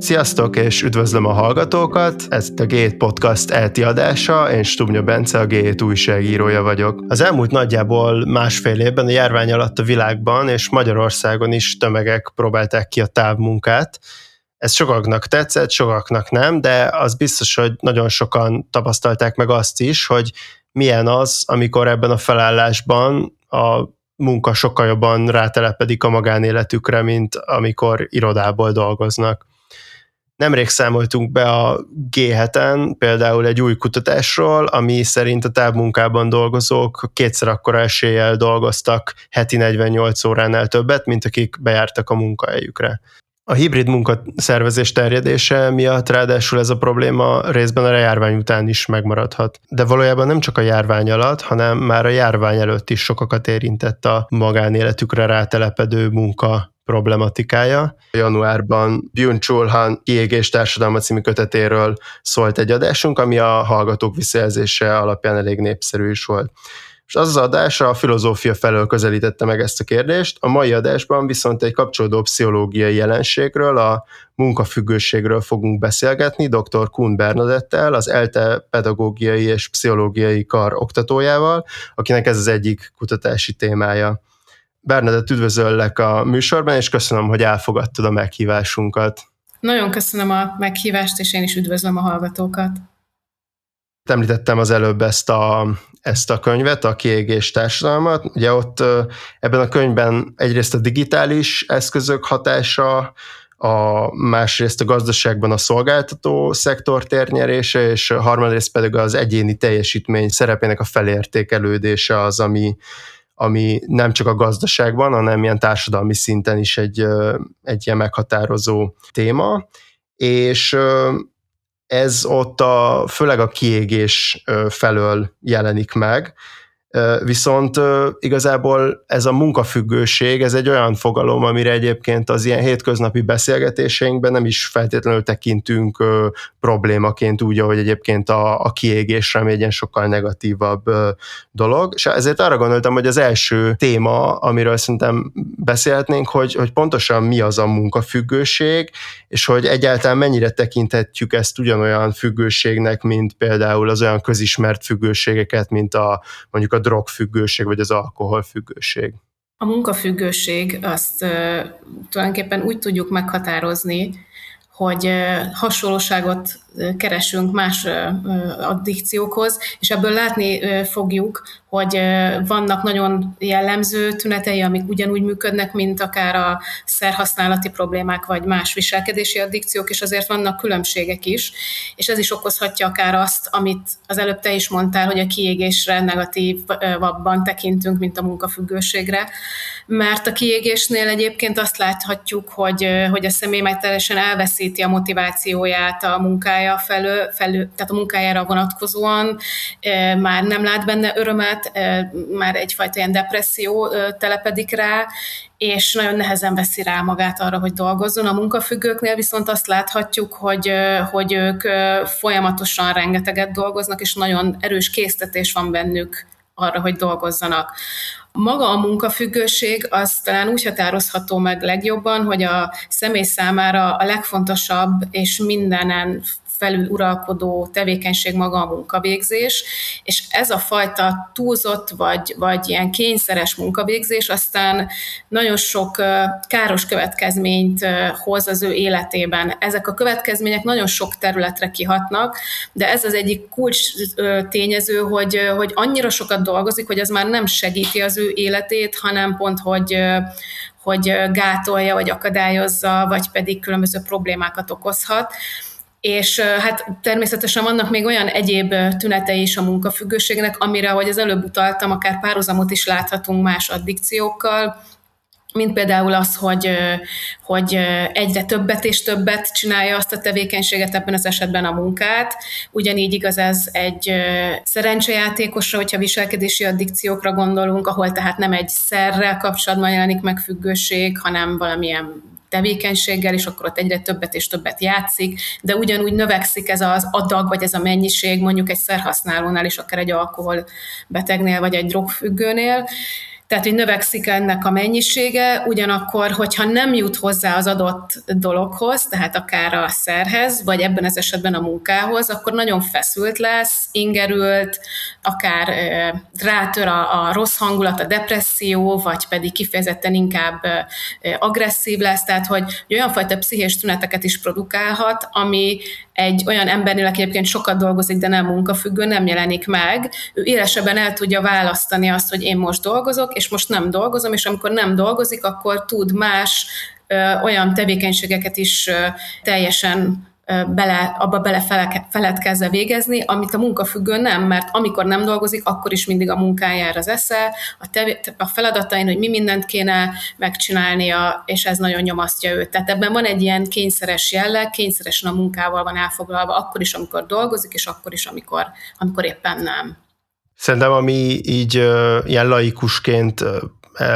Sziasztok, és üdvözlöm a hallgatókat! Ez a G7 Podcast elti adása, én Stubnya Bence, a G7 újságírója vagyok. Az elmúlt nagyjából másfél évben a járvány alatt a világban és Magyarországon is tömegek próbálták ki a távmunkát. Ez sokaknak tetszett, sokaknak nem, de az biztos, hogy nagyon sokan tapasztalták meg azt is, hogy milyen az, amikor ebben a felállásban a munka sokkal jobban rátelepedik a magánéletükre, mint amikor irodából dolgoznak. Nemrég számoltunk be a G7-en például egy új kutatásról, ami szerint a távmunkában dolgozók kétszer akkora eséllyel dolgoztak heti 48 óránál többet, mint akik bejártak a munkahelyükre. A hibrid munkaszervezés terjedése miatt ráadásul ez a probléma részben a járvány után is megmaradhat. De valójában nem csak a járvány alatt, hanem már a járvány előtt is sokakat érintett a magánéletükre rátelepedő munka problematikája. Januárban Byung-Chul Han kiégés társadalma című kötetéről szólt egy adásunk, ami a hallgatók visszajelzése alapján elég népszerű is volt. És az az adás a filozófia felől közelítette meg ezt a kérdést, a mai adásban viszont egy kapcsolódó pszichológiai jelenségről, a munkafüggőségről fogunk beszélgetni dr. Kuhn Bernadettel, az ELTE pedagógiai és pszichológiai kar oktatójával, akinek ez az egyik kutatási témája. Bernadett, üdvözöllek a műsorban, és köszönöm, hogy elfogadtad a meghívásunkat. Nagyon köszönöm a meghívást, és én is üdvözlöm a hallgatókat. Említettem az előbb ezt a, ezt a könyvet, a kiégés társadalmat. Ugye ott ebben a könyvben egyrészt a digitális eszközök hatása, a másrészt a gazdaságban a szolgáltató szektor térnyerése, és harmadrészt pedig az egyéni teljesítmény szerepének a felértékelődése az, ami, ami nem csak a gazdaságban, hanem ilyen társadalmi szinten is egy, egy ilyen meghatározó téma, és ez ott a, főleg a kiégés felől jelenik meg, Viszont igazából ez a munkafüggőség, ez egy olyan fogalom, amire egyébként az ilyen hétköznapi beszélgetéseinkben nem is feltétlenül tekintünk problémaként, úgy, ahogy egyébként a, a kiégés ami egy ilyen sokkal negatívabb dolog. És ezért arra gondoltam, hogy az első téma, amiről szerintem beszélhetnénk, hogy, hogy pontosan mi az a munkafüggőség, és hogy egyáltalán mennyire tekinthetjük ezt ugyanolyan függőségnek, mint például az olyan közismert függőségeket, mint a mondjuk a drogfüggőség vagy az alkoholfüggőség? A munkafüggőség azt tulajdonképpen úgy tudjuk meghatározni, hogy hasonlóságot keresünk más addikciókhoz, és ebből látni fogjuk, hogy vannak nagyon jellemző tünetei, amik ugyanúgy működnek, mint akár a szerhasználati problémák, vagy más viselkedési addikciók, és azért vannak különbségek is, és ez is okozhatja akár azt, amit az előbb te is mondtál, hogy a kiégésre negatívabban tekintünk, mint a munkafüggőségre, mert a kiégésnél egyébként azt láthatjuk, hogy, hogy a személy meg teljesen elveszíti a motivációját a munkája felől, felül, tehát a munkájára vonatkozóan, már nem lát benne örömet, már egyfajta ilyen depresszió telepedik rá, és nagyon nehezen veszi rá magát arra, hogy dolgozzon. A munkafüggőknél viszont azt láthatjuk, hogy, hogy ők folyamatosan rengeteget dolgoznak, és nagyon erős késztetés van bennük arra, hogy dolgozzanak. Maga a munkafüggőség az talán úgy határozható meg legjobban, hogy a személy számára a legfontosabb és mindenen felül uralkodó tevékenység maga a munkavégzés, és ez a fajta túlzott vagy, vagy ilyen kényszeres munkavégzés aztán nagyon sok káros következményt hoz az ő életében. Ezek a következmények nagyon sok területre kihatnak, de ez az egyik kulcs tényező, hogy, hogy annyira sokat dolgozik, hogy az már nem segíti az ő életét, hanem pont, hogy, hogy gátolja, vagy akadályozza, vagy pedig különböző problémákat okozhat. És hát természetesen vannak még olyan egyéb tünetei is a munkafüggőségnek, amire, ahogy az előbb utaltam, akár párhuzamot is láthatunk más addikciókkal, mint például az, hogy, hogy egyre többet és többet csinálja azt a tevékenységet, ebben az esetben a munkát. Ugyanígy igaz ez egy szerencsejátékosra, hogyha viselkedési addikciókra gondolunk, ahol tehát nem egy szerrel kapcsolatban jelenik meg függőség, hanem valamilyen tevékenységgel, és akkor ott egyre többet és többet játszik, de ugyanúgy növekszik ez az adag, vagy ez a mennyiség mondjuk egy szerhasználónál, és akár egy alkoholbetegnél, vagy egy drogfüggőnél, tehát hogy növekszik ennek a mennyisége, ugyanakkor, hogyha nem jut hozzá az adott dologhoz, tehát akár a szerhez, vagy ebben az esetben a munkához, akkor nagyon feszült lesz, ingerült, akár rátör a, a rossz hangulat, a depresszió, vagy pedig kifejezetten inkább agresszív lesz, tehát hogy olyan fajta pszichés tüneteket is produkálhat, ami egy olyan embernél, aki egyébként sokat dolgozik, de nem munkafüggő, nem jelenik meg, ő élesebben el tudja választani azt, hogy én most dolgozok, és most nem dolgozom, és amikor nem dolgozik, akkor tud más olyan tevékenységeket is teljesen bele, abba bele feledkezze végezni, amit a munkafüggő nem, mert amikor nem dolgozik, akkor is mindig a munkájára az esze, a, tevé, a feladatain, hogy mi mindent kéne megcsinálnia, és ez nagyon nyomasztja őt. Tehát ebben van egy ilyen kényszeres jelleg, kényszeresen a munkával van elfoglalva, akkor is, amikor dolgozik, és akkor is, amikor, amikor éppen nem. Szerintem, ami így ilyen laikusként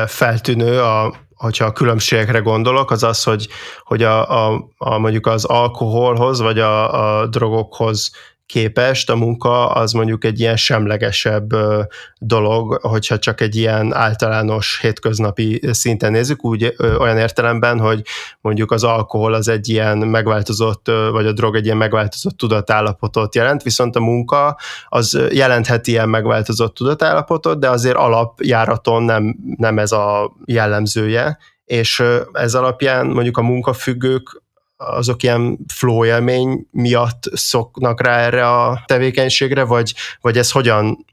feltűnő a hogyha a különbségekre gondolok, az az, hogy, hogy a, a, a mondjuk az alkoholhoz, vagy a, a drogokhoz képest a munka az mondjuk egy ilyen semlegesebb dolog, hogyha csak egy ilyen általános hétköznapi szinten nézzük, úgy olyan értelemben, hogy mondjuk az alkohol az egy ilyen megváltozott, vagy a drog egy ilyen megváltozott tudatállapotot jelent, viszont a munka az jelenthet ilyen megváltozott tudatállapotot, de azért alapjáraton nem, nem ez a jellemzője, és ez alapján mondjuk a munkafüggők azok ilyen flow élmény miatt szoknak rá erre a tevékenységre, vagy, vagy ez hogyan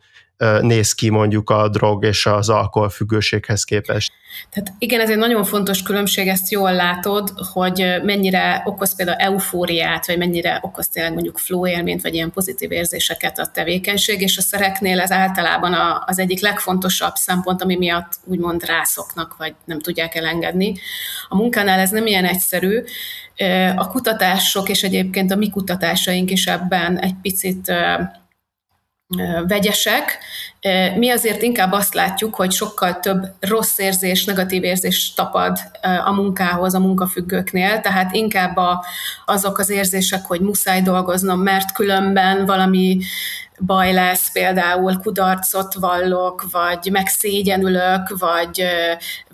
néz ki mondjuk a drog és az alkoholfüggőséghez képest. Tehát igen, ez egy nagyon fontos különbség, ezt jól látod, hogy mennyire okoz például eufóriát, vagy mennyire okoz tényleg mondjuk flow élményt, vagy ilyen pozitív érzéseket a tevékenység, és a szereknél ez általában az egyik legfontosabb szempont, ami miatt úgymond rászoknak, vagy nem tudják elengedni. A munkánál ez nem ilyen egyszerű. A kutatások, és egyébként a mi kutatásaink is ebben egy picit vegyesek. Mi azért inkább azt látjuk, hogy sokkal több rossz érzés, negatív érzés tapad a munkához, a munkafüggőknél, tehát inkább a, azok az érzések, hogy muszáj dolgoznom, mert különben valami baj lesz, például kudarcot vallok, vagy megszégyenülök, vagy,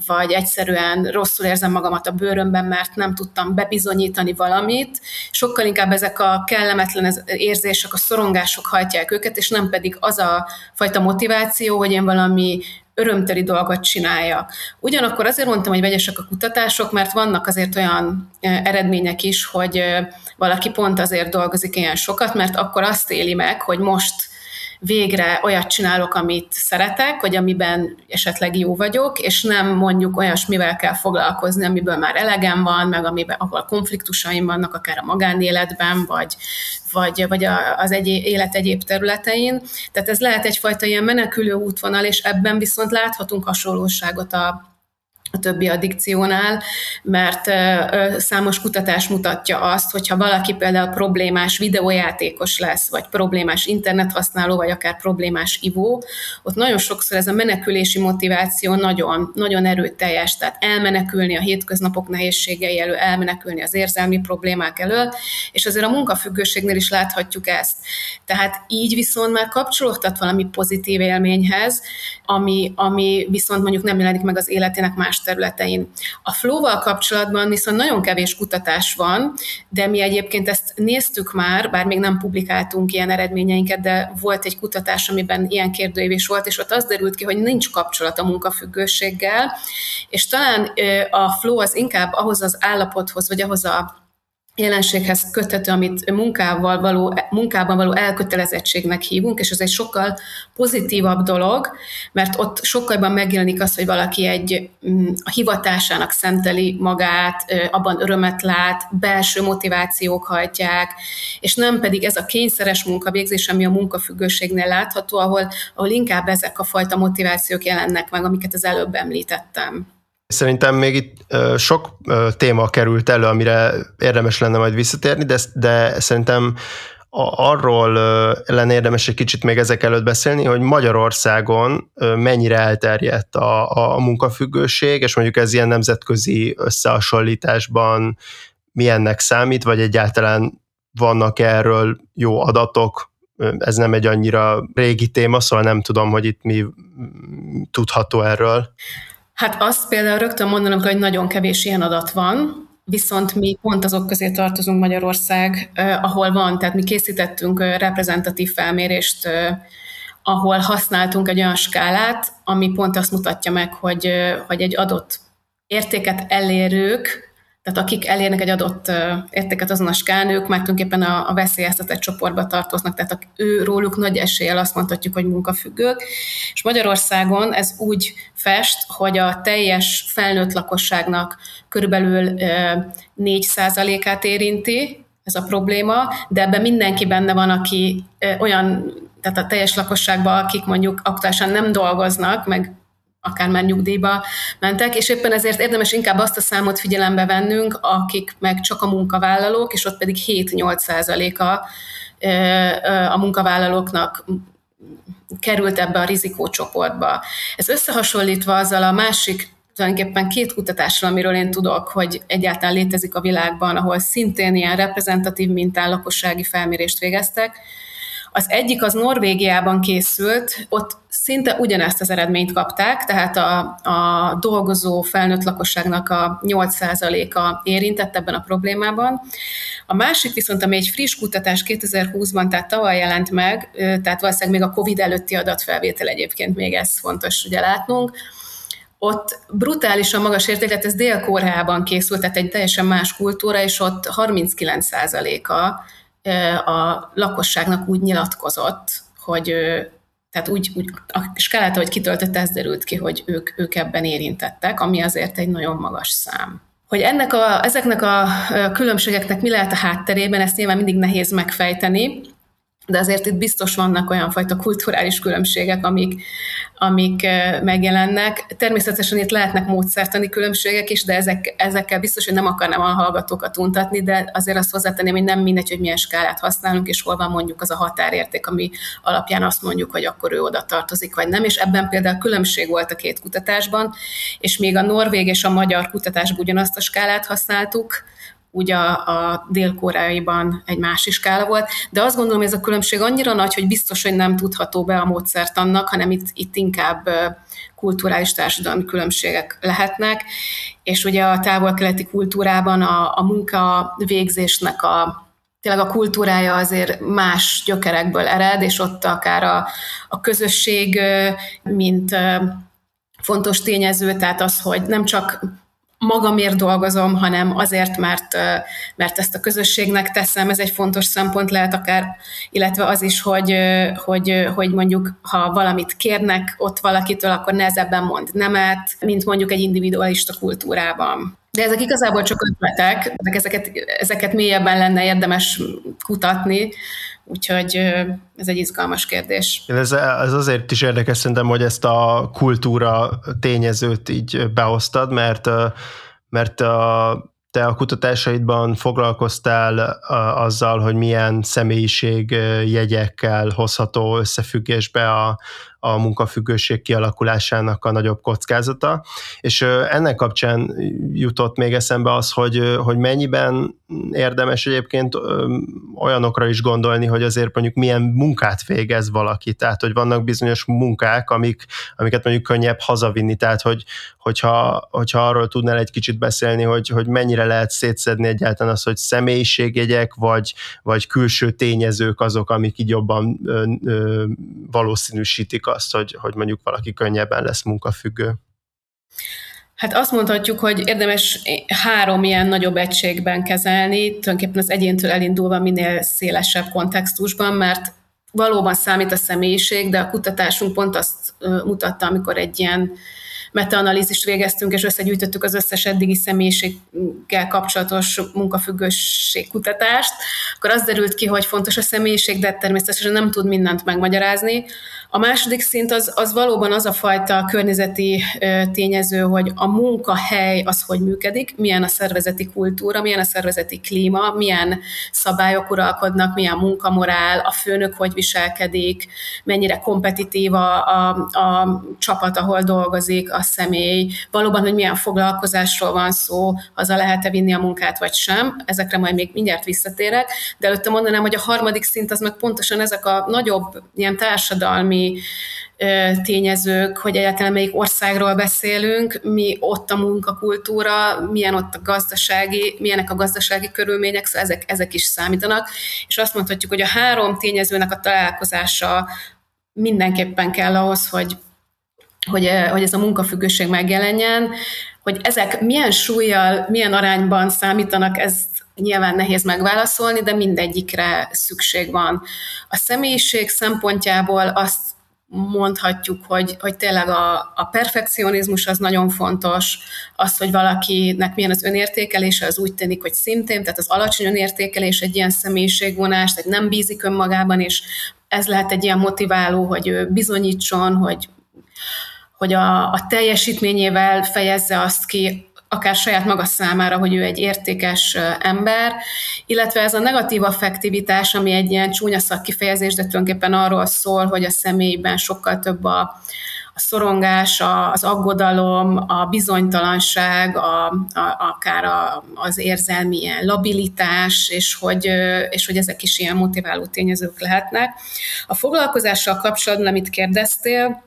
vagy egyszerűen rosszul érzem magamat a bőrömben, mert nem tudtam bebizonyítani valamit. Sokkal inkább ezek a kellemetlen érzések, a szorongások hajtják őket, és nem pedig az a fajta motiváció, hogy én valami örömteli dolgot csináljak. Ugyanakkor azért mondtam, hogy vegyesek a kutatások, mert vannak azért olyan eredmények is, hogy valaki pont azért dolgozik ilyen sokat, mert akkor azt éli meg, hogy most végre olyat csinálok, amit szeretek, vagy amiben esetleg jó vagyok, és nem mondjuk olyasmivel kell foglalkozni, amiből már elegem van, meg amiben, ahol konfliktusaim vannak, akár a magánéletben, vagy, vagy, vagy az egy, élet egyéb területein. Tehát ez lehet egyfajta ilyen menekülő útvonal, és ebben viszont láthatunk hasonlóságot a, a többi addikciónál, mert számos kutatás mutatja azt, hogyha valaki például problémás videójátékos lesz, vagy problémás internethasználó, vagy akár problémás ivó, ott nagyon sokszor ez a menekülési motiváció nagyon, nagyon erőteljes, tehát elmenekülni a hétköznapok nehézségei elől, elmenekülni az érzelmi problémák elől, és azért a munkafüggőségnél is láthatjuk ezt. Tehát így viszont már kapcsolódtat valami pozitív élményhez, ami, ami viszont mondjuk nem jelenik meg az életének más más területein. A flow-val kapcsolatban viszont nagyon kevés kutatás van, de mi egyébként ezt néztük már, bár még nem publikáltunk ilyen eredményeinket, de volt egy kutatás, amiben ilyen kérdőív is volt, és ott az derült ki, hogy nincs kapcsolat a munkafüggőséggel, és talán a flow az inkább ahhoz az állapothoz, vagy ahhoz a jelenséghez köthető, amit munkával való, munkában való elkötelezettségnek hívunk, és ez egy sokkal pozitívabb dolog, mert ott sokkal jobban megjelenik az, hogy valaki egy mm, a hivatásának szenteli magát, abban örömet lát, belső motivációk hajtják, és nem pedig ez a kényszeres munkavégzés, ami a munkafüggőségnél látható, ahol, ahol inkább ezek a fajta motivációk jelennek meg, amiket az előbb említettem. Szerintem még itt sok téma került elő, amire érdemes lenne majd visszatérni, de, de szerintem arról lenne érdemes egy kicsit még ezek előtt beszélni, hogy Magyarországon mennyire elterjedt a, a munkafüggőség, és mondjuk ez ilyen nemzetközi összehasonlításban milyennek számít, vagy egyáltalán vannak erről jó adatok, ez nem egy annyira régi téma, szóval nem tudom, hogy itt mi tudható erről. Hát azt például rögtön mondanom, hogy nagyon kevés ilyen adat van, viszont mi pont azok közé tartozunk Magyarország, eh, ahol van, tehát mi készítettünk eh, reprezentatív felmérést, eh, ahol használtunk egy olyan skálát, ami pont azt mutatja meg, hogy, eh, hogy egy adott értéket elérők tehát akik elérnek egy adott értéket azon a skán, ők már tulajdonképpen a, a veszélyeztetett csoportba tartoznak, tehát ő róluk nagy eséllyel azt mondhatjuk, hogy munkafüggők. És Magyarországon ez úgy fest, hogy a teljes felnőtt lakosságnak körülbelül 4%-át érinti, ez a probléma, de ebben mindenki benne van, aki olyan, tehát a teljes lakosságban, akik mondjuk aktuálisan nem dolgoznak, meg akár már nyugdíjba mentek, és éppen ezért érdemes inkább azt a számot figyelembe vennünk, akik meg csak a munkavállalók, és ott pedig 7-8 százaléka a munkavállalóknak került ebbe a rizikócsoportba. Ez összehasonlítva azzal a másik tulajdonképpen két kutatásról, amiről én tudok, hogy egyáltalán létezik a világban, ahol szintén ilyen reprezentatív mintán lakossági felmérést végeztek, az egyik az Norvégiában készült, ott szinte ugyanezt az eredményt kapták, tehát a, a dolgozó felnőtt lakosságnak a 8%-a érintett ebben a problémában. A másik viszont, ami egy friss kutatás 2020-ban, tehát tavaly jelent meg, tehát valószínűleg még a COVID előtti adatfelvétel egyébként még ez fontos ugye látnunk, ott brutálisan magas értéket, ez Dél-Koreában készült, tehát egy teljesen más kultúra, és ott 39%-a a lakosságnak úgy nyilatkozott, hogy tehát úgy, úgy a skálát, hogy kitöltött, ez derült ki, hogy ők, ők ebben érintettek, ami azért egy nagyon magas szám. Hogy ennek a, ezeknek a különbségeknek mi lehet a hátterében, ezt nyilván mindig nehéz megfejteni, de azért itt biztos vannak olyan fajta kulturális különbségek, amik, amik megjelennek. Természetesen itt lehetnek módszertani különbségek is, de ezek, ezekkel biztos, hogy nem akarnám a hallgatókat untatni, de azért azt hozzátenném, hogy nem mindegy, hogy milyen skálát használunk, és hol van mondjuk az a határérték, ami alapján azt mondjuk, hogy akkor ő oda tartozik, vagy nem, és ebben például különbség volt a két kutatásban, és még a norvég és a magyar kutatásban ugyanazt a skálát használtuk, úgy a, a dél-koreaiban egy másik skála volt, de azt gondolom, ez a különbség annyira nagy, hogy biztos, hogy nem tudható be a módszert annak, hanem itt, itt inkább kulturális társadalmi különbségek lehetnek, és ugye a távol-keleti kultúrában a, a munka végzésnek a tényleg a kultúrája azért más gyökerekből ered, és ott akár a, a közösség, mint fontos tényező, tehát az, hogy nem csak magamért dolgozom, hanem azért, mert, mert ezt a közösségnek teszem, ez egy fontos szempont lehet akár, illetve az is, hogy, hogy, hogy mondjuk, ha valamit kérnek ott valakitől, akkor nehezebben mond nemet, mint mondjuk egy individualista kultúrában. De ezek igazából csak ötletek, ezeket, ezeket mélyebben lenne érdemes kutatni, Úgyhogy ez egy izgalmas kérdés. Ez, ez azért is érdekes szerintem, hogy ezt a kultúra tényezőt így behoztad, mert, mert a, te a kutatásaidban foglalkoztál azzal, hogy milyen személyiség jegyekkel hozható összefüggésbe a, a munkafüggőség kialakulásának a nagyobb kockázata, és ennek kapcsán jutott még eszembe az, hogy, hogy mennyiben érdemes egyébként olyanokra is gondolni, hogy azért mondjuk milyen munkát végez valaki, tehát hogy vannak bizonyos munkák, amik, amiket mondjuk könnyebb hazavinni, tehát hogy, hogyha, hogyha arról tudnál egy kicsit beszélni, hogy, hogy mennyire lehet szétszedni egyáltalán az, hogy személyiségjegyek, vagy, vagy külső tényezők azok, amik így jobban ö, ö, valószínűsítik azt, hogy, hogy mondjuk valaki könnyebben lesz munkafüggő? Hát azt mondhatjuk, hogy érdemes három ilyen nagyobb egységben kezelni, tulajdonképpen az egyéntől elindulva minél szélesebb kontextusban, mert valóban számít a személyiség, de a kutatásunk pont azt mutatta, amikor egy ilyen metaanalízist végeztünk, és összegyűjtöttük az összes eddigi személyiséggel kapcsolatos munkafüggőség kutatást, akkor az derült ki, hogy fontos a személyiség, de természetesen nem tud mindent megmagyarázni. A második szint az, az valóban az a fajta környezeti tényező, hogy a munkahely az hogy működik, milyen a szervezeti kultúra, milyen a szervezeti klíma, milyen szabályok uralkodnak, milyen munkamorál, a főnök hogy viselkedik, mennyire kompetitív a, a, a csapat, ahol dolgozik, a személy, valóban, hogy milyen foglalkozásról van szó, haza lehet-e vinni a munkát, vagy sem. Ezekre majd még mindjárt visszatérek, de előtte mondanám, hogy a harmadik szint az meg pontosan ezek a nagyobb ilyen társadalmi tényezők, hogy egyáltalán melyik országról beszélünk, mi ott a munkakultúra, milyen ott a gazdasági, milyenek a gazdasági körülmények, szóval ezek, ezek is számítanak, és azt mondhatjuk, hogy a három tényezőnek a találkozása mindenképpen kell ahhoz, hogy hogy, hogy ez a munkafüggőség megjelenjen, hogy ezek milyen súlyjal, milyen arányban számítanak, ezt nyilván nehéz megválaszolni, de mindegyikre szükség van. A személyiség szempontjából azt mondhatjuk, hogy, hogy tényleg a, a perfekcionizmus az nagyon fontos, az, hogy valakinek milyen az önértékelése, az úgy tűnik, hogy szintén, tehát az alacsony önértékelés egy ilyen személyiségvonás, tehát nem bízik önmagában, és ez lehet egy ilyen motiváló, hogy ő bizonyítson, hogy hogy a, a teljesítményével fejezze azt ki, akár saját maga számára, hogy ő egy értékes ember, illetve ez a negatív affektivitás, ami egy ilyen csúnya szakkifejezés, de tulajdonképpen arról szól, hogy a személyben sokkal több a, a szorongás, a, az aggodalom, a bizonytalanság, a, a, akár a, az érzelmi ilyen labilitás, és hogy, és hogy ezek is ilyen motiváló tényezők lehetnek. A foglalkozással kapcsolatban, amit kérdeztél,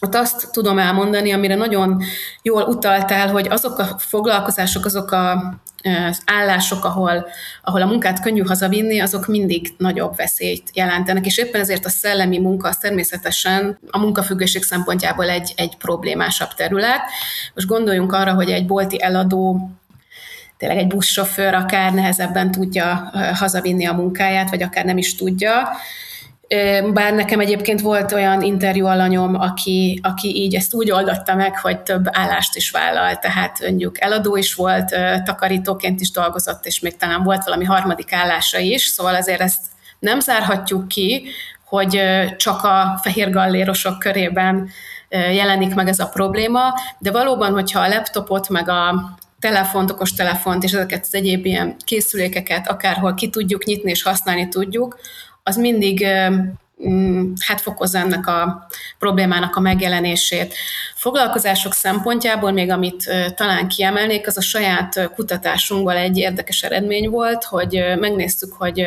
ott azt tudom elmondani, amire nagyon jól utaltál, hogy azok a foglalkozások, azok a az állások, ahol, ahol a munkát könnyű hazavinni, azok mindig nagyobb veszélyt jelentenek, és éppen ezért a szellemi munka az természetesen a munkafüggőség szempontjából egy, egy problémásabb terület. Most gondoljunk arra, hogy egy bolti eladó tényleg egy buszsofőr akár nehezebben tudja hazavinni a munkáját, vagy akár nem is tudja, bár nekem egyébként volt olyan interjú alanyom, aki, aki így ezt úgy oldotta meg, hogy több állást is vállal, tehát mondjuk eladó is volt, takarítóként is dolgozott, és még talán volt valami harmadik állása is, szóval azért ezt nem zárhatjuk ki, hogy csak a fehér gallérosok körében jelenik meg ez a probléma, de valóban, hogyha a laptopot, meg a telefont, okos telefont és ezeket az egyéb ilyen készülékeket akárhol ki tudjuk nyitni és használni tudjuk, az mindig mm, hát fokozza ennek a problémának a megjelenését. Foglalkozások szempontjából még amit talán kiemelnék, az a saját kutatásunkból egy érdekes eredmény volt, hogy megnéztük, hogy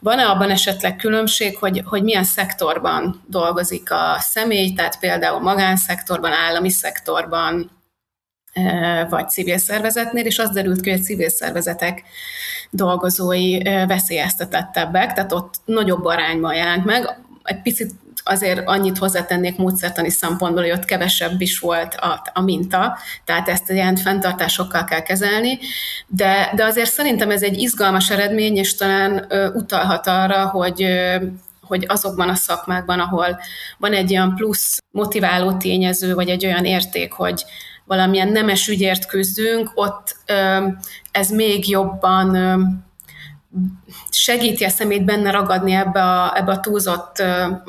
van-e abban esetleg különbség, hogy, hogy milyen szektorban dolgozik a személy, tehát például magánszektorban, állami szektorban, vagy civil szervezetnél, és az derült ki, hogy a civil szervezetek dolgozói veszélyeztetettebbek, tehát ott nagyobb arányban jelent meg. Egy picit azért annyit hozzátennék módszertani szempontból, hogy ott kevesebb is volt a, a minta, tehát ezt ilyen fenntartásokkal kell kezelni, de, de azért szerintem ez egy izgalmas eredmény, és talán ö, utalhat arra, hogy ö, hogy azokban a szakmákban, ahol van egy olyan plusz motiváló tényező, vagy egy olyan érték, hogy, valamilyen nemes ügyért küzdünk, ott ez még jobban segíti a szemét benne ragadni ebbe a, ebbe a túlzott,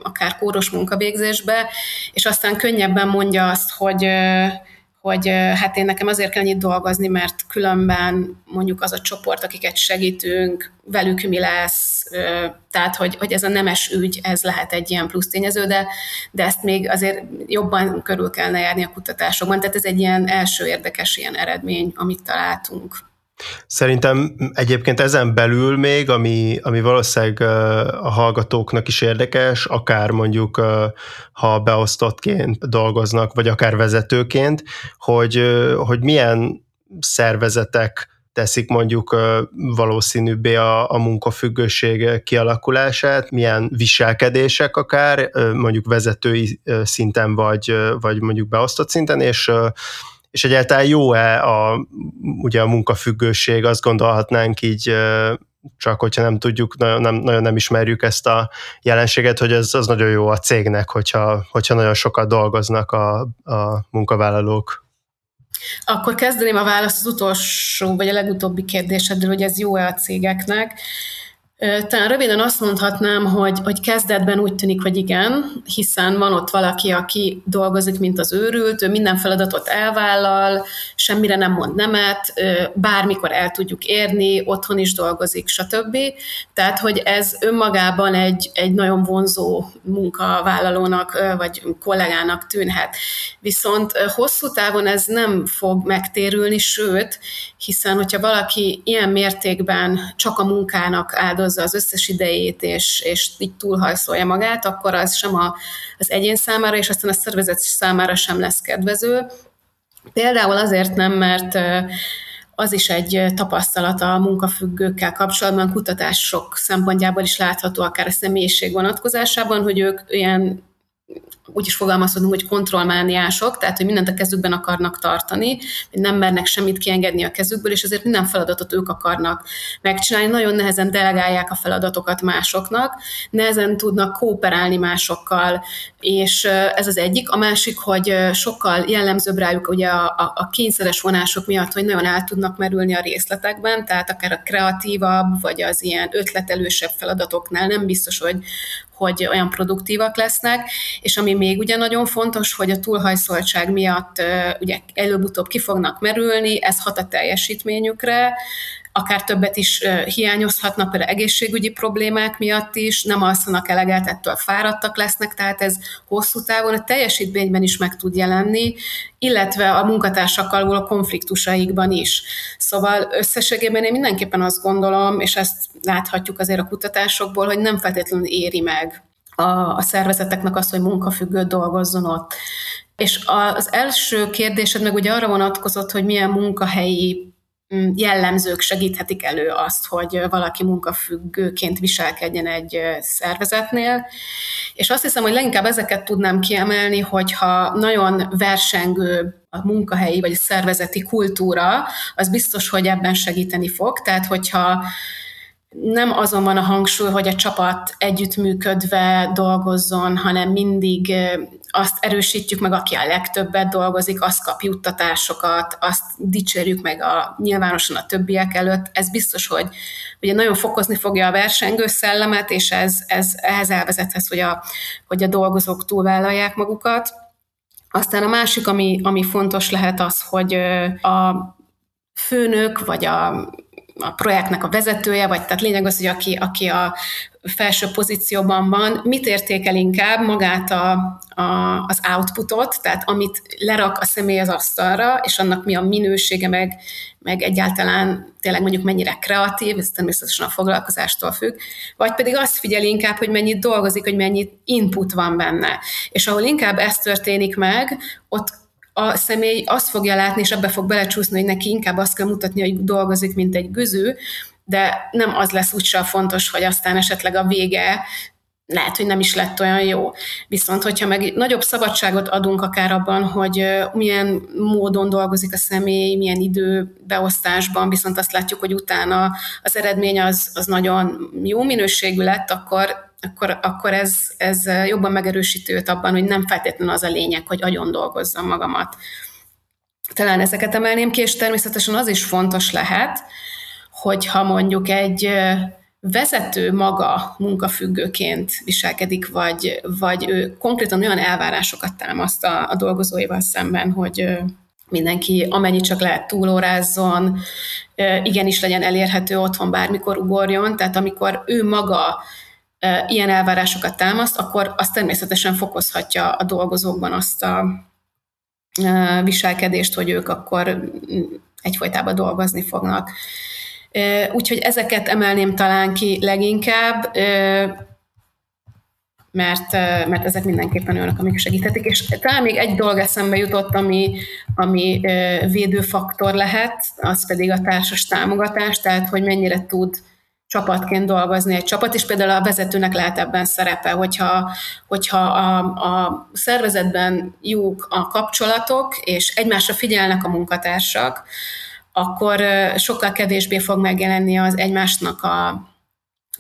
akár kóros munkavégzésbe, és aztán könnyebben mondja azt, hogy hogy hát én nekem azért kell ennyit dolgozni, mert különben mondjuk az a csoport, akiket segítünk, velük mi lesz, tehát hogy, hogy ez a nemes ügy, ez lehet egy ilyen plusz tényező, de, de ezt még azért jobban körül kellene járni a kutatásokban, tehát ez egy ilyen első érdekes ilyen eredmény, amit találtunk. Szerintem egyébként ezen belül még, ami, ami valószínűleg a hallgatóknak is érdekes, akár mondjuk ha beosztottként dolgoznak, vagy akár vezetőként, hogy, hogy milyen szervezetek teszik mondjuk valószínűbbé a, a munkafüggőség kialakulását, milyen viselkedések akár, mondjuk vezetői szinten, vagy, vagy mondjuk beosztott szinten, és és egyáltalán jó-e a, ugye a munkafüggőség, azt gondolhatnánk így csak hogyha nem tudjuk, nem, nagyon nem ismerjük ezt a jelenséget, hogy ez az nagyon jó a cégnek, hogyha, hogyha nagyon sokat dolgoznak a, a munkavállalók. Akkor kezdeném a választ az utolsó, vagy a legutóbbi kérdésedről, hogy ez jó-e a cégeknek. Talán röviden azt mondhatnám, hogy, hogy kezdetben úgy tűnik, hogy igen, hiszen van ott valaki, aki dolgozik, mint az őrült, ő minden feladatot elvállal, semmire nem mond nemet, bármikor el tudjuk érni, otthon is dolgozik, stb. Tehát, hogy ez önmagában egy, egy nagyon vonzó munkavállalónak vagy kollégának tűnhet. Viszont hosszú távon ez nem fog megtérülni, sőt, hiszen hogyha valaki ilyen mértékben csak a munkának áldoz áldozza az összes idejét, és, és így túlhajszolja magát, akkor az sem a, az egyén számára, és aztán a szervezet számára sem lesz kedvező. Például azért nem, mert az is egy tapasztalata a munkafüggőkkel kapcsolatban, kutatások szempontjából is látható, akár a személyiség vonatkozásában, hogy ők ilyen úgy is fogalmazhatunk, hogy kontrollmániások, tehát hogy mindent a kezükben akarnak tartani, nem mernek semmit kiengedni a kezükből, és ezért minden feladatot ők akarnak megcsinálni. Nagyon nehezen delegálják a feladatokat másoknak, nehezen tudnak kooperálni másokkal, és ez az egyik. A másik, hogy sokkal jellemzőbb rájuk ugye a, a, a kényszeres vonások miatt, hogy nagyon el tudnak merülni a részletekben, tehát akár a kreatívabb, vagy az ilyen ötletelősebb feladatoknál nem biztos, hogy, hogy olyan produktívak lesznek, és ami még ugye nagyon fontos, hogy a túlhajszoltság miatt ugye előbb-utóbb ki fognak merülni, ez hat a teljesítményükre, akár többet is hiányozhatnak, például egészségügyi problémák miatt is, nem alszanak eleget, ettől fáradtak lesznek, tehát ez hosszú távon a teljesítményben is meg tud jelenni, illetve a munkatársakkal való konfliktusaikban is. Szóval összességében én mindenképpen azt gondolom, és ezt láthatjuk azért a kutatásokból, hogy nem feltétlenül éri meg a, a szervezeteknek azt, hogy munkafüggő dolgozzon ott. És az első kérdésed meg ugye arra vonatkozott, hogy milyen munkahelyi Mm, jellemzők segíthetik elő azt, hogy valaki munkafüggőként viselkedjen egy szervezetnél. És azt hiszem, hogy leginkább ezeket tudnám kiemelni, hogyha nagyon versengő a munkahelyi vagy a szervezeti kultúra, az biztos, hogy ebben segíteni fog. Tehát, hogyha nem azon van a hangsúly, hogy a csapat együttműködve dolgozzon, hanem mindig azt erősítjük meg, aki a legtöbbet dolgozik, azt kap juttatásokat, azt dicsérjük meg a, nyilvánosan a többiek előtt. Ez biztos, hogy ugye nagyon fokozni fogja a versengő szellemet, és ez, ez ehhez elvezethet, hogy a, hogy a dolgozók túlvállalják magukat. Aztán a másik, ami, ami fontos lehet az, hogy a főnök vagy a a projektnek a vezetője, vagy tehát lényeg az, hogy aki, aki a felső pozícióban van, mit értékel inkább magát a, a, az outputot, tehát amit lerak a személy az asztalra, és annak mi a minősége, meg, meg egyáltalán tényleg mondjuk mennyire kreatív, ez természetesen a foglalkozástól függ, vagy pedig azt figyeli inkább, hogy mennyit dolgozik, hogy mennyit input van benne. És ahol inkább ez történik meg, ott a személy azt fogja látni, és ebbe fog belecsúszni, hogy neki inkább azt kell mutatni, hogy dolgozik, mint egy güzű, de nem az lesz úgyse fontos, hogy aztán esetleg a vége lehet, hogy nem is lett olyan jó. Viszont, hogyha meg nagyobb szabadságot adunk akár abban, hogy milyen módon dolgozik a személy, milyen időbeosztásban, viszont azt látjuk, hogy utána az eredmény az, az nagyon jó minőségű lett, akkor akkor, akkor ez, ez jobban megerősítő őt abban, hogy nem feltétlenül az a lényeg, hogy agyon dolgozzam magamat. Talán ezeket emelném ki, és természetesen az is fontos lehet, hogyha mondjuk egy vezető maga munkafüggőként viselkedik, vagy, vagy ő konkrétan olyan elvárásokat támaszt a, a dolgozóival szemben, hogy mindenki amennyi csak lehet túlórázzon, igenis legyen elérhető otthon, bármikor ugorjon, tehát amikor ő maga ilyen elvárásokat támaszt, akkor az természetesen fokozhatja a dolgozókban azt a viselkedést, hogy ők akkor egyfolytában dolgozni fognak. Úgyhogy ezeket emelném talán ki leginkább, mert, mert ezek mindenképpen olyanok, amik segíthetik. És talán még egy dolog eszembe jutott, ami, ami védőfaktor lehet, az pedig a társas támogatás, tehát hogy mennyire tud csapatként dolgozni egy csapat, és például a vezetőnek lehet ebben szerepe, hogyha, hogyha a, a szervezetben jók a kapcsolatok, és egymásra figyelnek a munkatársak, akkor sokkal kevésbé fog megjelenni az egymásnak a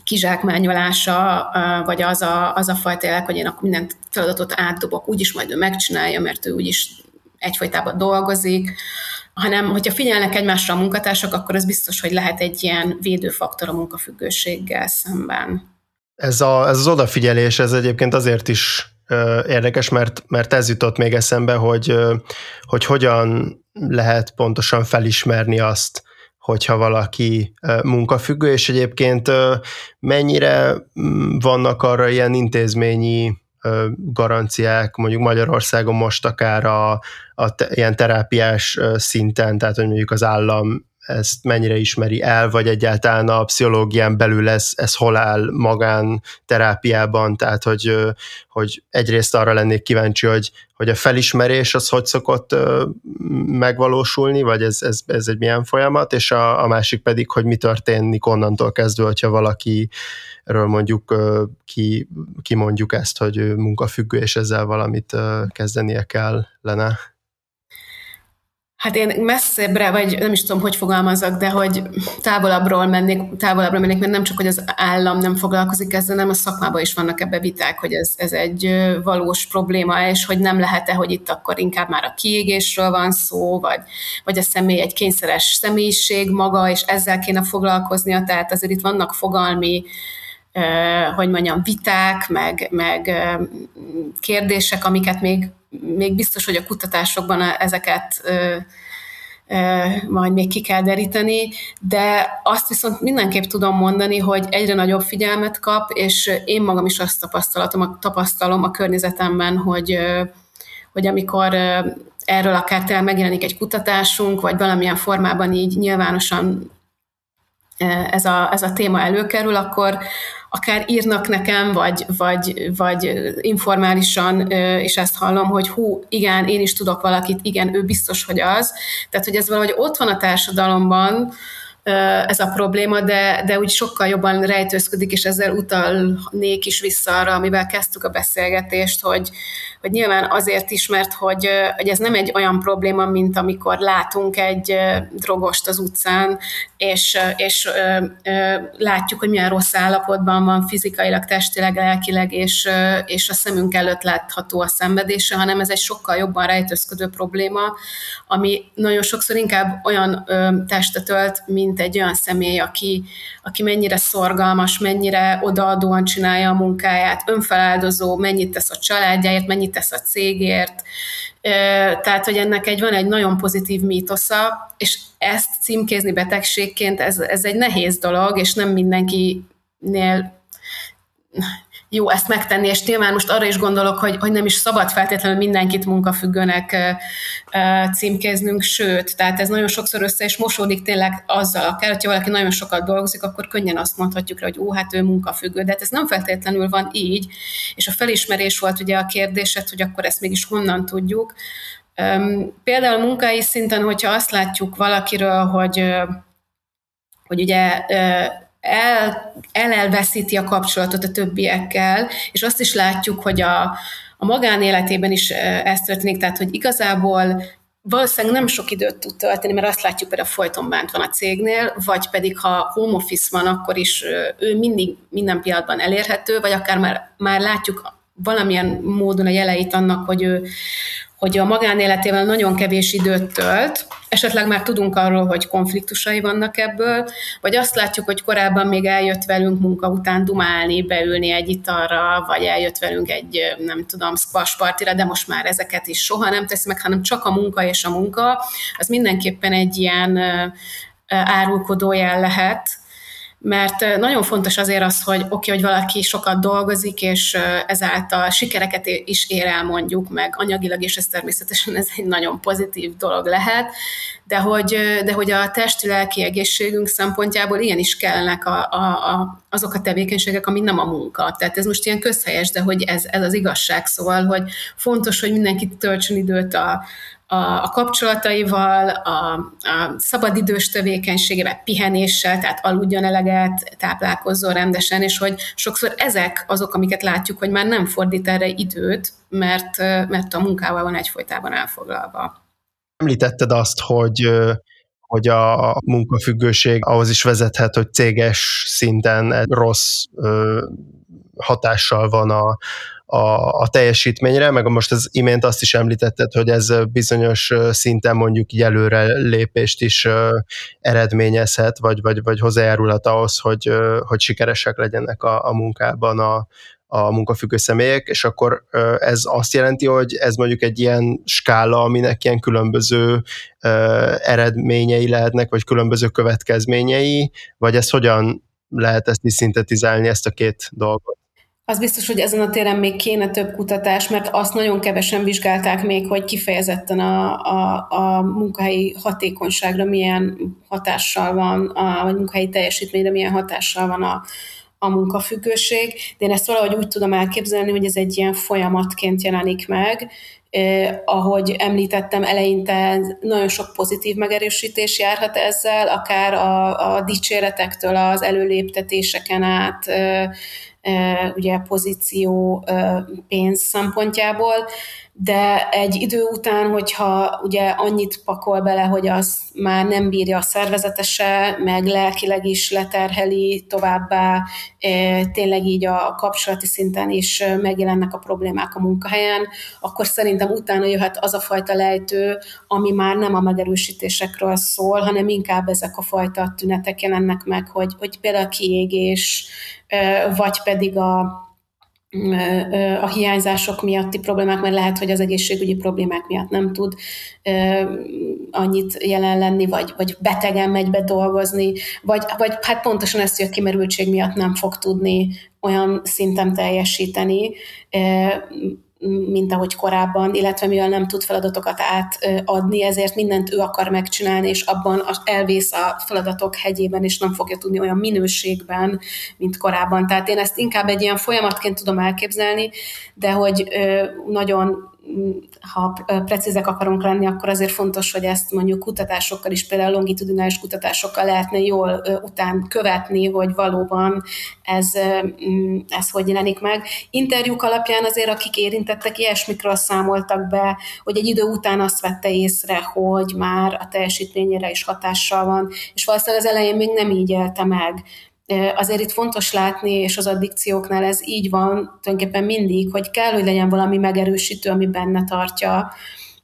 kizsákmányolása, vagy az a, az a fajta hogy én akkor minden feladatot átdobok, úgyis majd ő megcsinálja, mert ő úgyis egyfajtában dolgozik, hanem hogyha figyelnek egymásra a munkatársak, akkor ez biztos, hogy lehet egy ilyen védőfaktor a munkafüggőséggel szemben. Ez, a, ez az odafigyelés, ez egyébként azért is érdekes, mert, mert ez jutott még eszembe, hogy, hogy hogyan lehet pontosan felismerni azt, hogyha valaki munkafüggő, és egyébként mennyire mm, vannak arra ilyen intézményi garanciák, mondjuk Magyarországon most akár a, a te, ilyen terápiás szinten, tehát hogy mondjuk az állam ezt mennyire ismeri el, vagy egyáltalán a pszichológián belül ez, ez hol áll magán terápiában, tehát hogy, hogy egyrészt arra lennék kíváncsi, hogy, hogy a felismerés az hogy szokott megvalósulni, vagy ez, ez, ez egy milyen folyamat, és a, a másik pedig, hogy mi történik onnantól kezdve, hogyha valaki erről mondjuk ki, ki mondjuk ezt, hogy munkafüggő, és ezzel valamit kezdenie kellene. Hát én messzebbre, vagy nem is tudom, hogy fogalmazok, de hogy távolabbról mennék, távolabbról mennék, mert nem csak, hogy az állam nem foglalkozik ezzel, hanem a szakmában is vannak ebbe viták, hogy ez, ez egy valós probléma, és hogy nem lehet-e, hogy itt akkor inkább már a kiégésről van szó, vagy, vagy a személy egy kényszeres személyiség maga, és ezzel kéne foglalkoznia, tehát azért itt vannak fogalmi hogy mondjam, viták, meg, meg kérdések, amiket még, még biztos, hogy a kutatásokban ezeket majd még ki kell deríteni, de azt viszont mindenképp tudom mondani, hogy egyre nagyobb figyelmet kap, és én magam is azt tapasztalatom, tapasztalom a környezetemben, hogy, hogy amikor erről akár tényleg megjelenik egy kutatásunk, vagy valamilyen formában így nyilvánosan ez a, ez a téma előkerül, akkor, akár írnak nekem, vagy, vagy, vagy informálisan, és ezt hallom, hogy hú, igen, én is tudok valakit, igen, ő biztos, hogy az. Tehát, hogy ez valahogy ott van a társadalomban, ez a probléma, de, de úgy sokkal jobban rejtőzködik, és ezzel utalnék is vissza arra, amivel kezdtük a beszélgetést, hogy, hogy nyilván azért is, mert hogy, hogy ez nem egy olyan probléma, mint amikor látunk egy drogost az utcán, és, és látjuk, hogy milyen rossz állapotban van fizikailag, testileg, lelkileg, és, és a szemünk előtt látható a szenvedése, hanem ez egy sokkal jobban rejtőzködő probléma, ami nagyon sokszor inkább olyan testet ölt, mint egy olyan személy, aki, aki mennyire szorgalmas, mennyire odaadóan csinálja a munkáját, önfeláldozó, mennyit tesz a családjáért, mennyit tesz a cégért. Tehát, hogy ennek egy van egy nagyon pozitív mítosza, és ezt címkézni betegségként, ez, ez egy nehéz dolog, és nem mindenkinél jó ezt megtenni, és nyilván most arra is gondolok, hogy, hogy nem is szabad feltétlenül mindenkit munkafüggőnek címkéznünk, sőt, tehát ez nagyon sokszor össze is mosódik tényleg azzal, akár, hogyha valaki nagyon sokat dolgozik, akkor könnyen azt mondhatjuk rá, hogy ó, hát ő munkafüggő, de hát ez nem feltétlenül van így, és a felismerés volt ugye a kérdésed, hogy akkor ezt mégis honnan tudjuk. Például munkai szinten, hogyha azt látjuk valakiről, hogy hogy ugye el, elelveszíti a kapcsolatot a többiekkel, és azt is látjuk, hogy a, a magánéletében is ez történik, tehát hogy igazából valószínűleg nem sok időt tud tölteni, mert azt látjuk például folyton bent van a cégnél, vagy pedig ha home office van, akkor is ő mindig minden pillanatban elérhető, vagy akár már, már látjuk valamilyen módon a jeleit annak, hogy ő, hogy a magánéletével nagyon kevés időt tölt, esetleg már tudunk arról, hogy konfliktusai vannak ebből, vagy azt látjuk, hogy korábban még eljött velünk munka után dumálni, beülni egy italra, vagy eljött velünk egy, nem tudom, squash partira, de most már ezeket is soha nem teszi meg, hanem csak a munka és a munka, az mindenképpen egy ilyen árulkodó jel lehet, mert nagyon fontos azért az, hogy oké, okay, hogy valaki sokat dolgozik, és ezáltal sikereket is ér el mondjuk meg anyagilag, és ez természetesen ez egy nagyon pozitív dolog lehet, de hogy, de hogy a testi-lelki egészségünk szempontjából igenis kellenek a, a, a, azok a tevékenységek, ami nem a munka. Tehát ez most ilyen közhelyes, de hogy ez, ez az igazság, szóval, hogy fontos, hogy mindenki töltsön időt a, a, a kapcsolataival, a, a szabadidős tevékenységével, pihenéssel, tehát aludjon eleget, táplálkozzon rendesen, és hogy sokszor ezek azok, amiket látjuk, hogy már nem fordít erre időt, mert, mert a munkával van egyfolytában elfoglalva. Említetted azt, hogy hogy a munkafüggőség ahhoz is vezethet, hogy céges szinten rossz hatással van a, a, a teljesítményre, meg most az imént azt is említetted, hogy ez bizonyos szinten mondjuk így előre lépést is eredményezhet, vagy, vagy, vagy hozzájárulhat ahhoz, hogy, hogy sikeresek legyenek a, a munkában a, a munkafüggő személyek, és akkor ez azt jelenti, hogy ez mondjuk egy ilyen skála, aminek ilyen különböző eredményei lehetnek, vagy különböző következményei, vagy ez hogyan lehet ezt is szintetizálni, ezt a két dolgot? Az biztos, hogy ezen a téren még kéne több kutatás, mert azt nagyon kevesen vizsgálták még, hogy kifejezetten a, a, a munkahelyi hatékonyságra milyen hatással van, a, vagy munkahelyi teljesítményre milyen hatással van a, a munkafüggőség, de én ezt valahogy úgy tudom elképzelni, hogy ez egy ilyen folyamatként jelenik meg, eh, ahogy említettem eleinte, nagyon sok pozitív megerősítés járhat ezzel, akár a, a dicséretektől az előléptetéseken át, eh, ugye pozíció pénz szempontjából, de egy idő után, hogyha ugye annyit pakol bele, hogy az már nem bírja a szervezetese, meg lelkileg is leterheli továbbá, e, tényleg így a kapcsolati szinten is megjelennek a problémák a munkahelyen, akkor szerintem utána jöhet az a fajta lejtő, ami már nem a megerősítésekről szól, hanem inkább ezek a fajta tünetek jelennek meg, hogy, hogy például a kiégés, e, vagy pedig a a hiányzások miatti problémák, mert lehet, hogy az egészségügyi problémák miatt nem tud annyit jelen lenni, vagy, vagy betegen megy be dolgozni, vagy, vagy hát pontosan ezt, hogy a kimerültség miatt nem fog tudni olyan szinten teljesíteni, mint ahogy korábban, illetve mivel nem tud feladatokat átadni, ezért mindent ő akar megcsinálni, és abban elvész a feladatok hegyében, és nem fogja tudni olyan minőségben, mint korábban. Tehát én ezt inkább egy ilyen folyamatként tudom elképzelni, de hogy nagyon ha precízek akarunk lenni, akkor azért fontos, hogy ezt mondjuk kutatásokkal is, például longitudinális kutatásokkal lehetne jól után követni, hogy valóban ez, ez hogy jelenik meg. Interjúk alapján azért, akik érintettek, ilyesmikről számoltak be, hogy egy idő után azt vette észre, hogy már a teljesítményére is hatással van, és valószínűleg az elején még nem így élte meg azért itt fontos látni, és az addikcióknál ez így van tulajdonképpen mindig, hogy kell, hogy legyen valami megerősítő, ami benne tartja,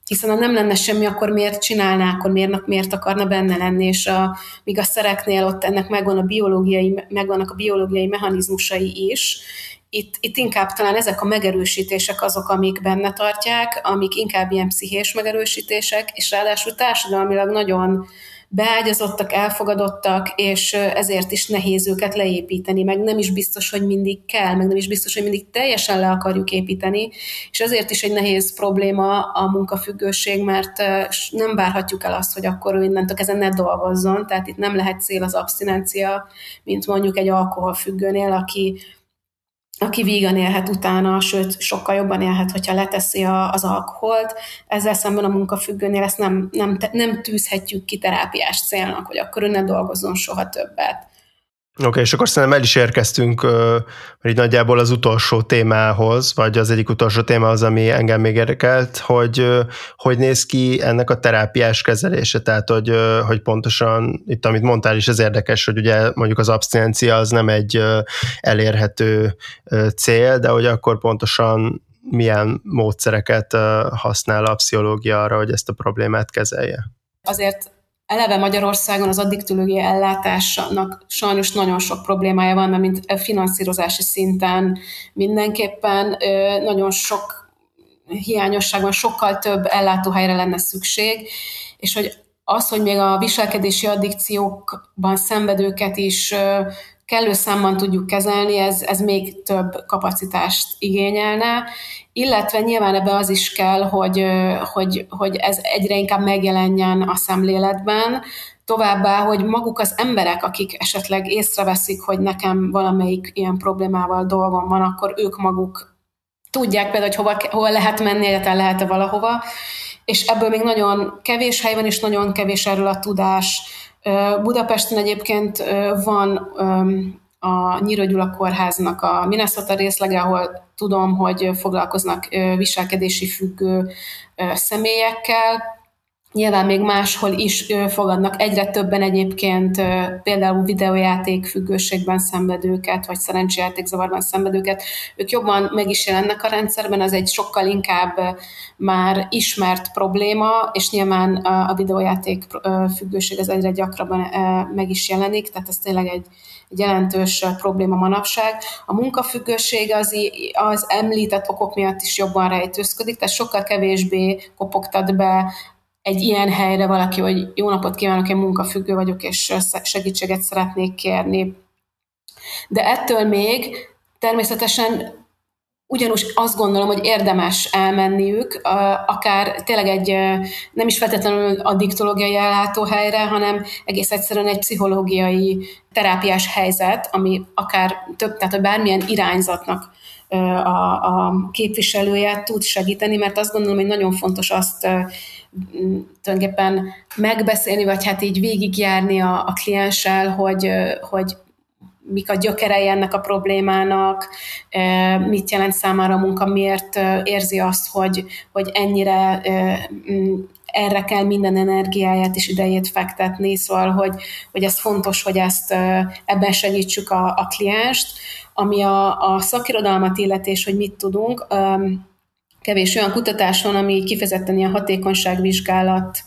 hiszen ha nem lenne semmi, akkor miért csinálná, akkor miért, miért akarna benne lenni, és a, míg a szereknél ott ennek megvan a biológiai, megvannak a biológiai mechanizmusai is, itt, itt inkább talán ezek a megerősítések azok, amik benne tartják, amik inkább ilyen pszichés megerősítések, és ráadásul társadalmilag nagyon beágyazottak, elfogadottak, és ezért is nehéz őket leépíteni, meg nem is biztos, hogy mindig kell, meg nem is biztos, hogy mindig teljesen le akarjuk építeni, és ezért is egy nehéz probléma a munkafüggőség, mert nem várhatjuk el azt, hogy akkor ő innentől ezen ne dolgozzon, tehát itt nem lehet cél az abstinencia, mint mondjuk egy alkoholfüggőnél, aki aki vígan élhet utána, sőt, sokkal jobban élhet, hogyha leteszi a, az alkoholt. Ezzel szemben a munkafüggőnél ezt nem, nem, nem tűzhetjük ki terápiás célnak, hogy akkor ő ne dolgozzon soha többet. Oké, okay, és akkor szerintem el is érkeztünk hogy nagyjából az utolsó témához, vagy az egyik utolsó téma az, ami engem még érdekelt, hogy hogy néz ki ennek a terápiás kezelése, tehát hogy, hogy pontosan itt, amit mondtál is, ez érdekes, hogy ugye mondjuk az abszinencia az nem egy elérhető cél, de hogy akkor pontosan milyen módszereket használ a pszichológia arra, hogy ezt a problémát kezelje? Azért eleve Magyarországon az addiktológia ellátásnak sajnos nagyon sok problémája van, mert mint finanszírozási szinten mindenképpen nagyon sok hiányosság van, sokkal több ellátóhelyre lenne szükség, és hogy az, hogy még a viselkedési addikciókban szenvedőket is kellő számban tudjuk kezelni, ez, ez még több kapacitást igényelne, illetve nyilván ebbe az is kell, hogy, hogy, hogy ez egyre inkább megjelenjen a szemléletben, Továbbá, hogy maguk az emberek, akik esetleg észreveszik, hogy nekem valamelyik ilyen problémával dolgom van, akkor ők maguk tudják például, hogy hova, hova lehet menni, egyáltalán lehet-e valahova, és ebből még nagyon kevés hely van, és nagyon kevés erről a tudás. Budapesten egyébként van a Nyíro Gyula Kórháznak a Minnesota részlege, ahol tudom, hogy foglalkoznak viselkedési függő személyekkel, Nyilván még máshol is fogadnak egyre többen egyébként például videójáték függőségben szenvedőket, vagy szerencsejáték zavarban szenvedőket. Ők jobban meg is jelennek a rendszerben, az egy sokkal inkább már ismert probléma, és nyilván a videójáték függőség az egyre gyakrabban meg is jelenik, tehát ez tényleg egy, egy jelentős probléma manapság. A munkafüggőség az, az említett okok miatt is jobban rejtőzködik, tehát sokkal kevésbé kopogtat be egy ilyen helyre valaki, hogy jó napot kívánok, én munkafüggő vagyok, és segítséget szeretnék kérni. De ettől még természetesen ugyanúgy azt gondolom, hogy érdemes elmenniük, akár tényleg egy nem is feltétlenül addiktológiai ellátóhelyre, hanem egész egyszerűen egy pszichológiai terápiás helyzet, ami akár több, tehát bármilyen irányzatnak a, a képviselője tud segíteni, mert azt gondolom, hogy nagyon fontos azt tulajdonképpen megbeszélni, vagy hát így végigjárni a, a klienssel, hogy, hogy mik a gyökerei ennek a problémának, mit jelent számára a munka, miért érzi azt, hogy, hogy ennyire erre kell minden energiáját és idejét fektetni, szóval, hogy, hogy ez fontos, hogy ezt ebben segítsük a, a klienst, ami a, a szakirodalmat illeti, és hogy mit tudunk, kevés olyan kutatás van, ami kifejezetten ilyen hatékonyságvizsgálat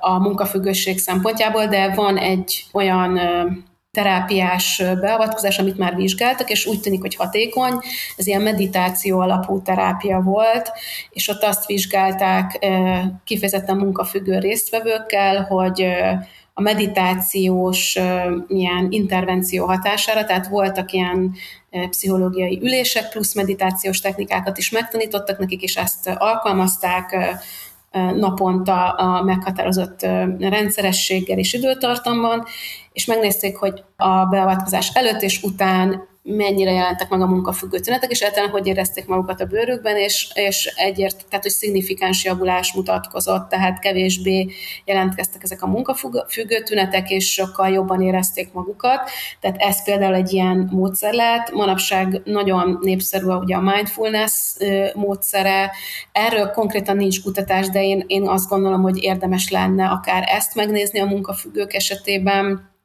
a munkafüggőség szempontjából, de van egy olyan terápiás beavatkozás, amit már vizsgáltak, és úgy tűnik, hogy hatékony. Ez ilyen meditáció alapú terápia volt, és ott azt vizsgálták kifejezetten munkafüggő résztvevőkkel, hogy a meditációs ilyen intervenció hatására, tehát voltak ilyen pszichológiai ülések, plusz meditációs technikákat is megtanítottak nekik, és ezt alkalmazták naponta a meghatározott rendszerességgel és időtartamban, és megnézték, hogy a beavatkozás előtt és után mennyire jelentek meg a munkafüggő tünetek, és egyáltalán hogy érezték magukat a bőrükben, és, és egyért, tehát hogy szignifikáns javulás mutatkozott, tehát kevésbé jelentkeztek ezek a munkafüggő tünetek, és sokkal jobban érezték magukat. Tehát ez például egy ilyen módszer lehet. Manapság nagyon népszerű ugye a mindfulness módszere. Erről konkrétan nincs kutatás, de én, én azt gondolom, hogy érdemes lenne akár ezt megnézni a munkafüggők esetében,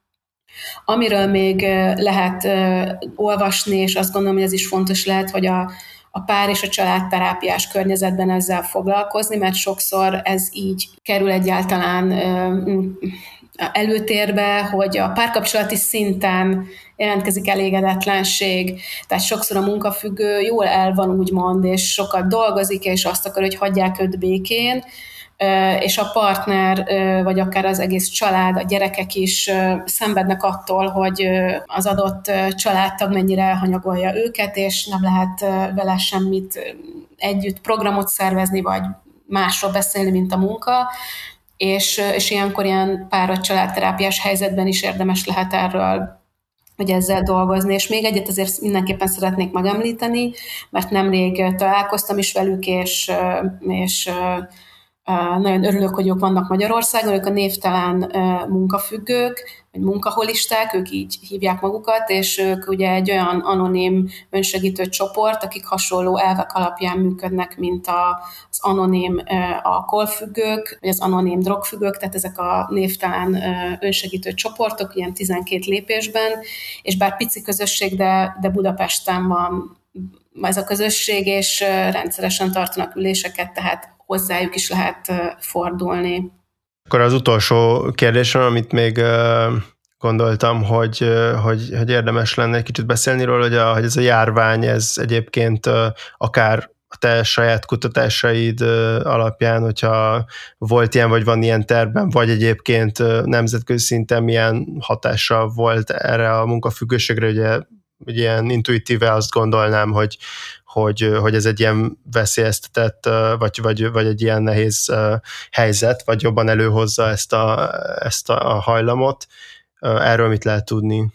Amiről még lehet olvasni, és azt gondolom, hogy ez is fontos lehet, hogy a, a pár és a családterápiás környezetben ezzel foglalkozni, mert sokszor ez így kerül egyáltalán előtérbe, hogy a párkapcsolati szinten jelentkezik elégedetlenség, tehát sokszor a munkafüggő jól el van úgymond, és sokat dolgozik, és azt akar, hogy hagyják őt békén, és a partner, vagy akár az egész család, a gyerekek is szenvednek attól, hogy az adott családtag mennyire elhanyagolja őket, és nem lehet vele semmit együtt programot szervezni, vagy másról beszélni, mint a munka, és, és ilyenkor ilyen párat családterápiás helyzetben is érdemes lehet erről hogy ezzel dolgozni. És még egyet azért mindenképpen szeretnék megemlíteni, mert nemrég találkoztam is velük, és, és nagyon örülök, hogy ők vannak Magyarországon, ők a névtelen munkafüggők, vagy munkaholisták, ők így hívják magukat, és ők ugye egy olyan anonim önsegítő csoport, akik hasonló elvek alapján működnek, mint az anonim alkoholfüggők, vagy az anonim drogfüggők, tehát ezek a névtelen önsegítő csoportok, ilyen 12 lépésben, és bár pici közösség, de, de Budapesten van ez a közösség, és rendszeresen tartanak üléseket, tehát hozzájuk is lehet fordulni. Akkor az utolsó kérdésem, amit még gondoltam, hogy, hogy, hogy érdemes lenne egy kicsit beszélni róla, hogy, a, hogy ez a járvány, ez egyébként akár a te saját kutatásaid alapján, hogyha volt ilyen, vagy van ilyen terben, vagy egyébként nemzetközi szinten milyen hatása volt erre a munkafüggőségre, ugye, ugye ilyen intuitíve azt gondolnám, hogy, hogy, hogy ez egy ilyen veszélyeztetett, vagy, vagy, vagy egy ilyen nehéz helyzet, vagy jobban előhozza ezt a, ezt a hajlamot. Erről mit lehet tudni?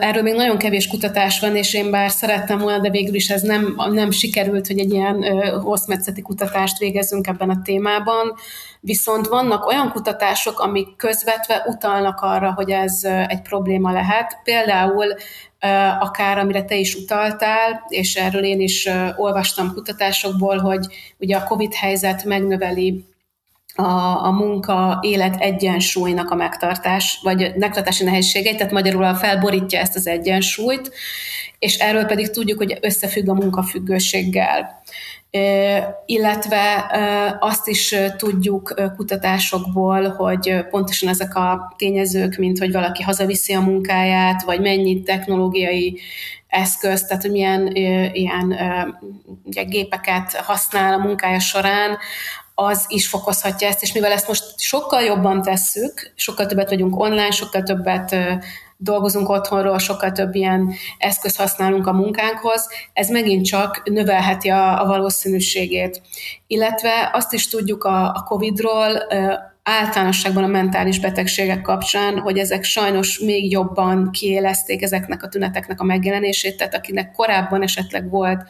Erről még nagyon kevés kutatás van, és én bár szerettem volna, de végül is ez nem, nem sikerült, hogy egy ilyen hosszmetszeti kutatást végezzünk ebben a témában. Viszont vannak olyan kutatások, amik közvetve utalnak arra, hogy ez egy probléma lehet. Például akár amire te is utaltál, és erről én is olvastam kutatásokból, hogy ugye a COVID helyzet megnöveli a, a munka élet egyensúlynak a megtartás, vagy megtartási nehézségeit, tehát magyarul felborítja ezt az egyensúlyt, és erről pedig tudjuk, hogy összefügg a munkafüggőséggel. Illetve azt is tudjuk kutatásokból, hogy pontosan ezek a tényezők, mint hogy valaki hazaviszi a munkáját, vagy mennyi technológiai eszközt, tehát milyen ilyen ugye, gépeket használ a munkája során, az is fokozhatja ezt, és mivel ezt most sokkal jobban tesszük, sokkal többet vagyunk online, sokkal többet dolgozunk otthonról, sokkal több ilyen eszköz használunk a munkánkhoz, ez megint csak növelheti a, a valószínűségét. Illetve azt is tudjuk a, a COVID-ról, általánosságban a mentális betegségek kapcsán, hogy ezek sajnos még jobban kiélezték ezeknek a tüneteknek a megjelenését, tehát akinek korábban esetleg volt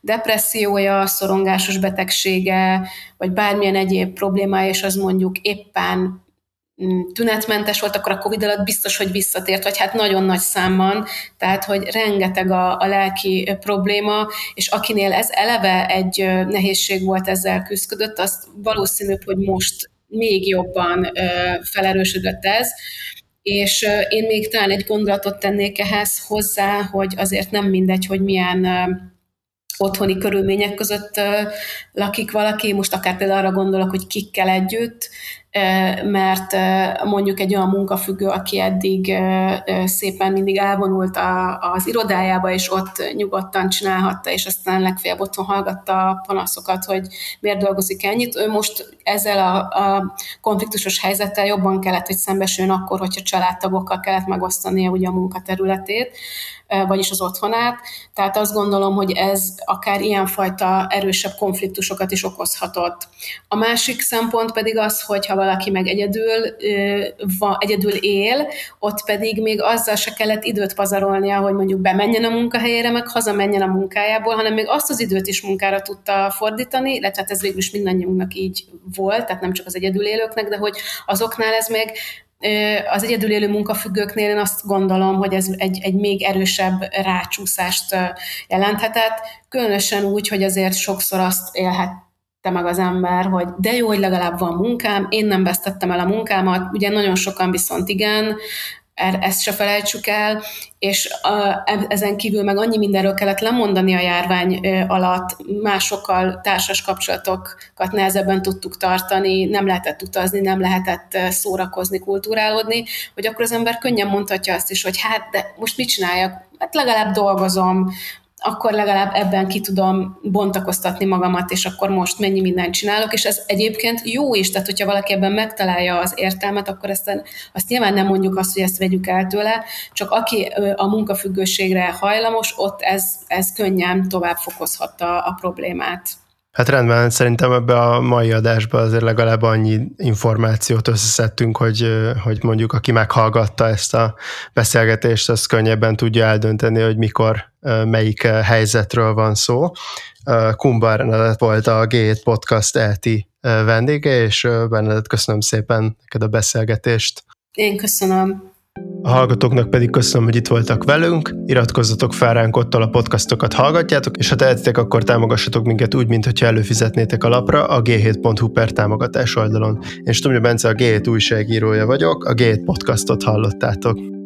depressziója, szorongásos betegsége, vagy bármilyen egyéb problémája, és az mondjuk éppen mm, tünetmentes volt, akkor a Covid alatt biztos, hogy visszatért, vagy hát nagyon nagy számban, tehát, hogy rengeteg a, a lelki probléma, és akinél ez eleve egy nehézség volt, ezzel küzdött, azt valószínűbb, hogy most még jobban felerősödött ez, és én még talán egy gondolatot tennék ehhez hozzá, hogy azért nem mindegy, hogy milyen otthoni körülmények között lakik valaki, most akár például arra gondolok, hogy kikkel együtt, mert mondjuk egy olyan munkafüggő, aki eddig szépen mindig elvonult az irodájába, és ott nyugodtan csinálhatta, és aztán legfeljebb otthon hallgatta a panaszokat, hogy miért dolgozik ennyit. Ő most ezzel a, a konfliktusos helyzettel jobban kellett, hogy szembesüljön akkor, hogyha családtagokkal kellett megosztania ugye a munkaterületét vagyis az otthonát. Tehát azt gondolom, hogy ez akár ilyenfajta erősebb konfliktusokat is okozhatott. A másik szempont pedig az, hogy ha valaki meg egyedül, egyedül él, ott pedig még azzal se kellett időt pazarolnia, hogy mondjuk bemenjen a munkahelyére, meg hazamenjen a munkájából, hanem még azt az időt is munkára tudta fordítani, illetve hát ez végül is mindannyiunknak így volt, tehát nem csak az egyedül élőknek, de hogy azoknál ez még az egyedül élő munkafüggőknél én azt gondolom, hogy ez egy, egy még erősebb rácsúszást jelenthetett, különösen úgy, hogy azért sokszor azt élhet meg az ember, hogy de jó, hogy legalább van munkám, én nem vesztettem el a munkámat, ugye nagyon sokan viszont igen, ezt se felejtsük el, és a, ezen kívül meg annyi mindenről kellett lemondani a járvány alatt, másokkal társas kapcsolatokat nehezebben tudtuk tartani, nem lehetett utazni, nem lehetett szórakozni, kulturálódni, hogy akkor az ember könnyen mondhatja azt is, hogy hát, de most mit csináljak? Hát legalább dolgozom, akkor legalább ebben ki tudom bontakoztatni magamat, és akkor most mennyi mindent csinálok, és ez egyébként jó is, tehát hogyha valaki ebben megtalálja az értelmet, akkor ezt, azt nyilván nem mondjuk azt, hogy ezt vegyük el tőle, csak aki a munkafüggőségre hajlamos, ott ez, ez könnyen tovább fokozhatta a problémát. Hát rendben, szerintem ebbe a mai adásba azért legalább annyi információt összeszedtünk, hogy, hogy mondjuk aki meghallgatta ezt a beszélgetést, az könnyebben tudja eldönteni, hogy mikor, melyik helyzetről van szó. Kumba Bernadett volt a G7 Podcast ELTI vendége, és Bernadett köszönöm szépen neked a beszélgetést. Én köszönöm. A hallgatóknak pedig köszönöm, hogy itt voltak velünk, iratkozzatok fel ránk ott, a podcastokat hallgatjátok, és ha tehetitek, akkor támogassatok minket úgy, mintha előfizetnétek a lapra a g7.hu per támogatás oldalon. Én Stumja Bence a G7 újságírója vagyok, a G7 podcastot hallottátok.